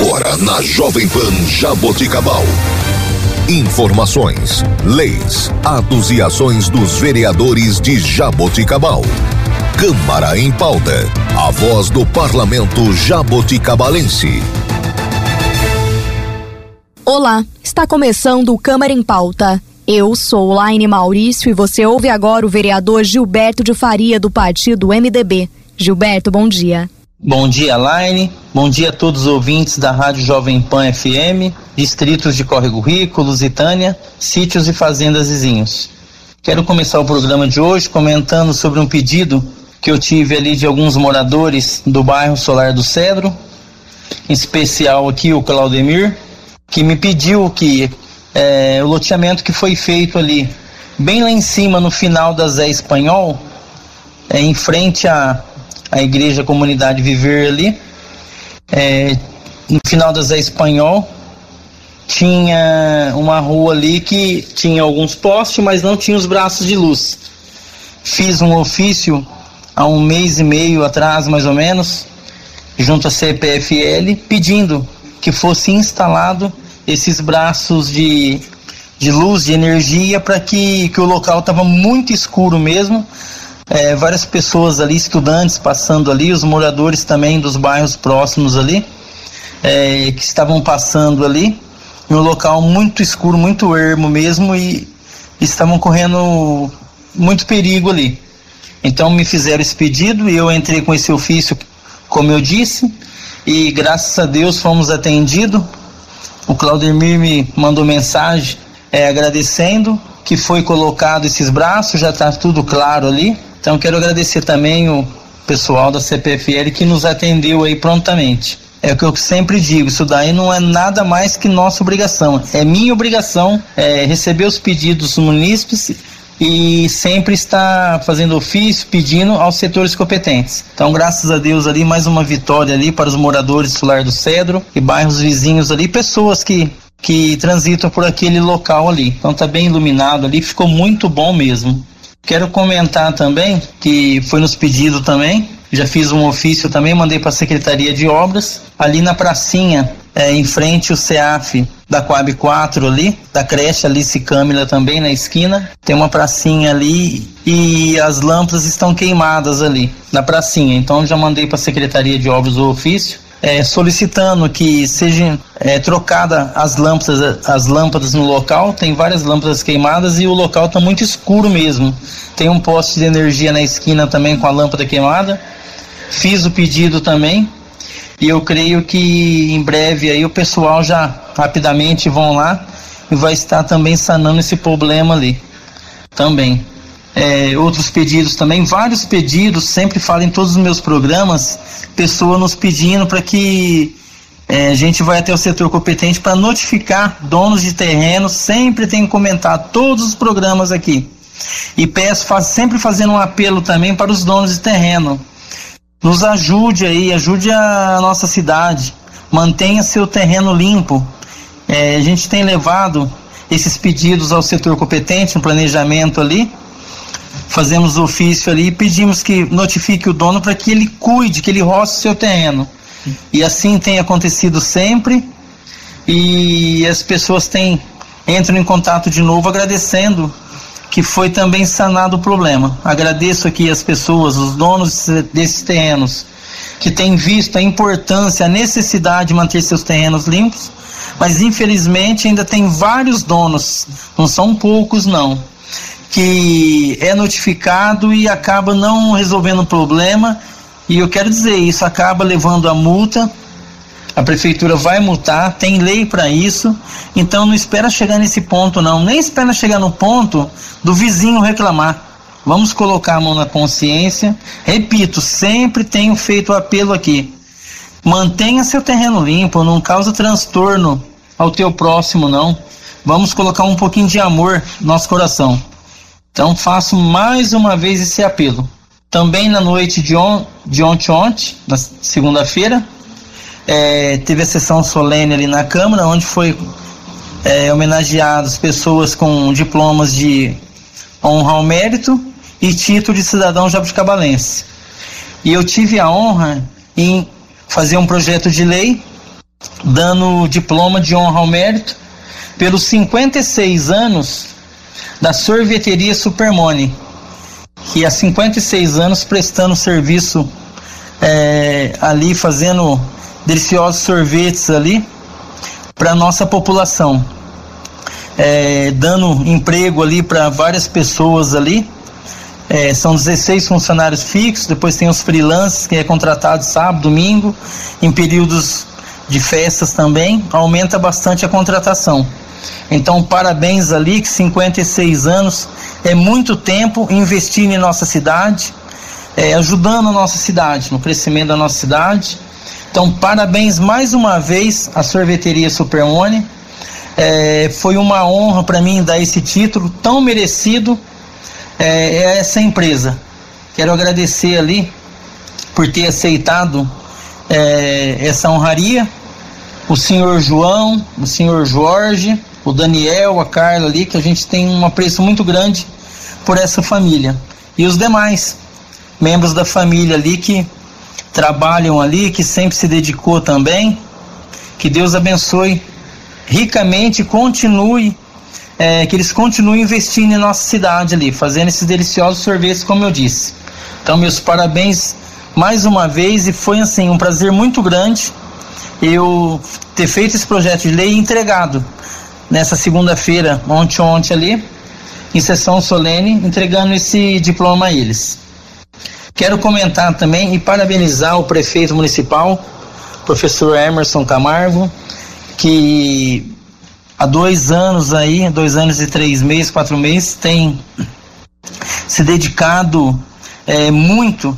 Agora na Jovem Pan Jaboticabal. Informações, leis, atos e ações dos vereadores de Jaboticabal. Câmara em pauta. A voz do parlamento jaboticabalense. Olá, está começando o Câmara em Pauta. Eu sou Laine Maurício e você ouve agora o vereador Gilberto de Faria do partido MDB. Gilberto, bom dia. Bom dia, Laine. Bom dia a todos os ouvintes da Rádio Jovem Pan FM, distritos de Córrego Rico, Lusitânia, sítios e fazendas vizinhos. Quero começar o programa de hoje comentando sobre um pedido que eu tive ali de alguns moradores do bairro Solar do Cedro, em especial aqui o Claudemir, que me pediu que é, o loteamento que foi feito ali, bem lá em cima, no final da Zé Espanhol, é, em frente à, à Igreja Comunidade Viver ali, é, no final da Zé Espanhol, tinha uma rua ali que tinha alguns postes, mas não tinha os braços de luz. Fiz um ofício há um mês e meio atrás, mais ou menos, junto à CPFL, pedindo que fosse instalado esses braços de, de luz, de energia, para que, que o local estava muito escuro mesmo. É, várias pessoas ali, estudantes passando ali, os moradores também dos bairros próximos ali, é, que estavam passando ali, em um local muito escuro, muito ermo mesmo, e estavam correndo muito perigo ali. Então me fizeram esse pedido e eu entrei com esse ofício, como eu disse, e graças a Deus fomos atendidos o Claudemir me mandou mensagem é, agradecendo que foi colocado esses braços, já está tudo claro ali. Então quero agradecer também o pessoal da CPFL que nos atendeu aí prontamente. É o que eu sempre digo, isso daí não é nada mais que nossa obrigação. É minha obrigação é, receber os pedidos dos munícipes e sempre está fazendo ofício, pedindo aos setores competentes. Então, graças a Deus ali, mais uma vitória ali para os moradores do Solar do Cedro e bairros vizinhos ali, pessoas que que transitam por aquele local ali. Então tá bem iluminado ali, ficou muito bom mesmo. Quero comentar também que foi nos pedido também, já fiz um ofício também, mandei para a Secretaria de Obras, ali na pracinha é, em frente o CEAF da Coab 4 ali, da creche Alice Câmila também na esquina. Tem uma pracinha ali e as lâmpadas estão queimadas ali na pracinha. Então já mandei para a Secretaria de Obras o ofício. É, solicitando que sejam é, trocada as lâmpadas, as lâmpadas no local. Tem várias lâmpadas queimadas e o local está muito escuro mesmo. Tem um poste de energia na esquina também com a lâmpada queimada. Fiz o pedido também e eu creio que em breve aí o pessoal já rapidamente vão lá e vai estar também sanando esse problema ali também. É, outros pedidos também, vários pedidos, sempre falo em todos os meus programas, pessoa nos pedindo para que é, a gente vai até o setor competente para notificar donos de terreno, sempre tenho comentado todos os programas aqui. E peço, faz, sempre fazendo um apelo também para os donos de terreno nos ajude aí, ajude a nossa cidade, mantenha seu terreno limpo. É, a gente tem levado esses pedidos ao setor competente no planejamento ali. Fazemos ofício ali e pedimos que notifique o dono para que ele cuide, que ele roce o seu terreno. E assim tem acontecido sempre. E as pessoas têm entram em contato de novo agradecendo que foi também sanado o problema. Agradeço aqui as pessoas, os donos desses terrenos, que têm visto a importância, a necessidade de manter seus terrenos limpos, mas infelizmente ainda tem vários donos, não são poucos não, que é notificado e acaba não resolvendo o problema. E eu quero dizer, isso acaba levando a multa a prefeitura vai multar, tem lei para isso, então não espera chegar nesse ponto não, nem espera chegar no ponto do vizinho reclamar. Vamos colocar a mão na consciência. Repito, sempre tenho feito o apelo aqui. Mantenha seu terreno limpo, não causa transtorno ao teu próximo não. Vamos colocar um pouquinho de amor no nosso coração. Então faço mais uma vez esse apelo. Também na noite de, on, de ontem, ontem, na segunda-feira, é, teve a sessão solene ali na Câmara, onde foi é, pessoas com diplomas de honra ao mérito e título de cidadão jabuticabalense. E eu tive a honra em fazer um projeto de lei dando diploma de honra ao mérito pelos 56 anos da sorveteria Supermone, que há 56 anos prestando serviço é, ali, fazendo deliciosos sorvetes ali para nossa população, é, dando emprego ali para várias pessoas ali. É, são 16 funcionários fixos, depois tem os freelancers, que é contratado sábado, domingo, em períodos de festas também, aumenta bastante a contratação. Então, parabéns ali, que 56 anos é muito tempo investindo em nossa cidade, é, ajudando a nossa cidade, no crescimento da nossa cidade. Então, parabéns mais uma vez à Sorveteria Superone. É, foi uma honra para mim dar esse título tão merecido é, a essa empresa. Quero agradecer ali por ter aceitado é, essa honraria. O senhor João, o senhor Jorge, o Daniel, a Carla ali, que a gente tem um apreço muito grande por essa família. E os demais membros da família ali que trabalham ali, que sempre se dedicou também. Que Deus abençoe ricamente continue, é, que eles continuem investindo em nossa cidade ali, fazendo esses deliciosos sorvetes, como eu disse. Então, meus parabéns mais uma vez e foi assim um prazer muito grande eu ter feito esse projeto de lei e entregado nessa segunda-feira, ontem ontem ali, em sessão solene, entregando esse diploma a eles. Quero comentar também e parabenizar o prefeito municipal, professor Emerson Camargo, que há dois anos aí, dois anos e três meses, quatro meses, tem se dedicado é, muito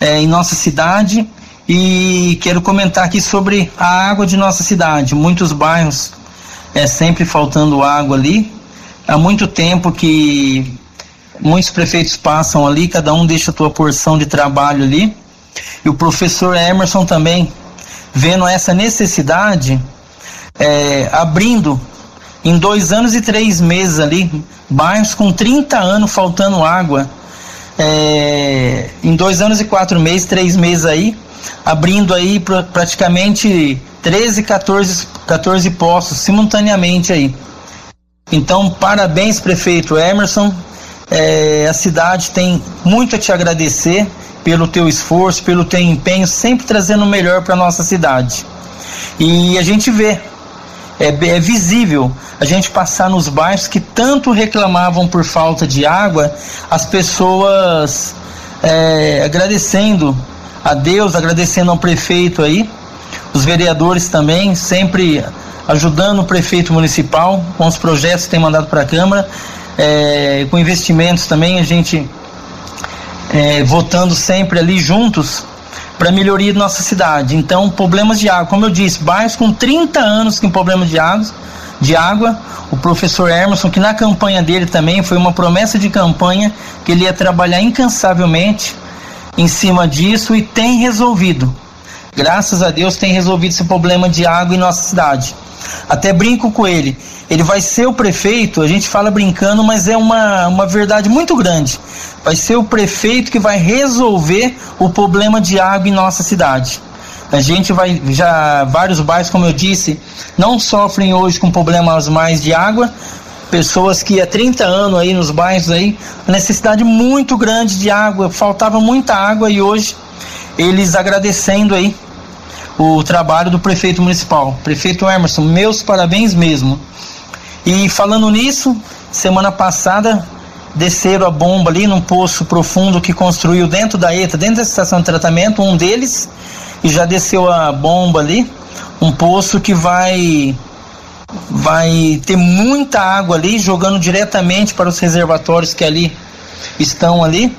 é, em nossa cidade e quero comentar aqui sobre a água de nossa cidade. Muitos bairros é sempre faltando água ali. Há muito tempo que muitos prefeitos passam ali, cada um deixa a sua porção de trabalho ali. E o professor Emerson também, vendo essa necessidade, é, abrindo em dois anos e três meses ali, bairros com 30 anos faltando água. É, em dois anos e quatro meses, três meses aí, abrindo aí pra, praticamente 13, 14, 14 postos simultaneamente aí. Então, parabéns, prefeito Emerson, é, a cidade tem muito a te agradecer pelo teu esforço, pelo teu empenho, sempre trazendo o melhor para nossa cidade. E a gente vê, é, é visível a gente passar nos bairros que tanto reclamavam por falta de água, as pessoas é, agradecendo a Deus, agradecendo ao prefeito aí, os vereadores também, sempre ajudando o prefeito municipal com os projetos que tem mandado para a Câmara é, com investimentos também, a gente é, votando sempre ali juntos para melhoria da nossa cidade. Então, problemas de água, como eu disse, bairros com 30 anos com problema de água, de água. O professor Emerson, que na campanha dele também foi uma promessa de campanha que ele ia trabalhar incansavelmente em cima disso e tem resolvido. Graças a Deus tem resolvido esse problema de água em nossa cidade. Até brinco com ele. Ele vai ser o prefeito, a gente fala brincando, mas é uma, uma verdade muito grande. Vai ser o prefeito que vai resolver o problema de água em nossa cidade. A gente vai, já vários bairros, como eu disse, não sofrem hoje com problemas mais de água. Pessoas que há 30 anos aí nos bairros aí, necessidade muito grande de água, faltava muita água e hoje eles agradecendo aí o trabalho do prefeito municipal. Prefeito Emerson, meus parabéns mesmo. E falando nisso, semana passada desceram a bomba ali num poço profundo que construiu dentro da ETA, dentro da estação de tratamento, um deles, e já desceu a bomba ali, um poço que vai vai ter muita água ali jogando diretamente para os reservatórios que ali estão ali.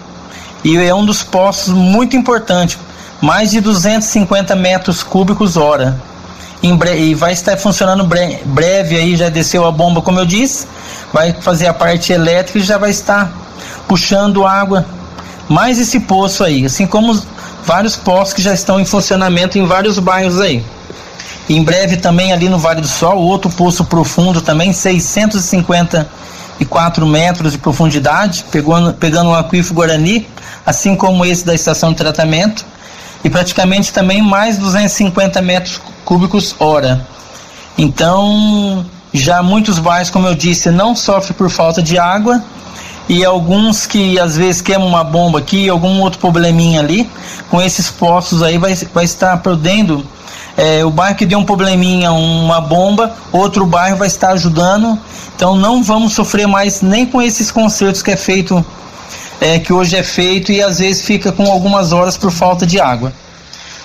E é um dos poços muito importante, mais de 250 metros cúbicos hora e vai estar funcionando bre breve aí, já desceu a bomba, como eu disse, vai fazer a parte elétrica e já vai estar puxando água mais esse poço aí, assim como vários poços que já estão em funcionamento em vários bairros aí. Em breve também ali no Vale do Sol, outro poço profundo também, 654 metros de profundidade, pegando, pegando o aquífero Guarani, assim como esse da estação de tratamento. e praticamente também mais 250 metros cúbicos hora. Então, já muitos bairros, como eu disse, não sofrem por falta de água e alguns que às vezes queimam uma bomba aqui, algum outro probleminha ali, com esses postos aí vai, vai estar podendo é, o bairro que deu um probleminha, uma bomba, outro bairro vai estar ajudando. Então não vamos sofrer mais nem com esses concertos que é feito, é, que hoje é feito e às vezes fica com algumas horas por falta de água.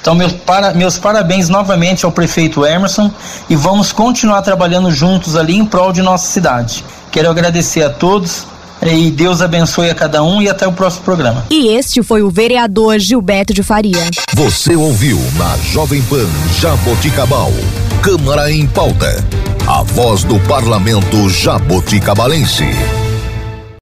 Então, meus, para, meus parabéns novamente ao prefeito Emerson e vamos continuar trabalhando juntos ali em prol de nossa cidade. Quero agradecer a todos e Deus abençoe a cada um e até o próximo programa. E este foi o vereador Gilberto de Faria. Você ouviu na Jovem Pan Jaboticabal. Câmara em pauta. A voz do parlamento jaboticabalense.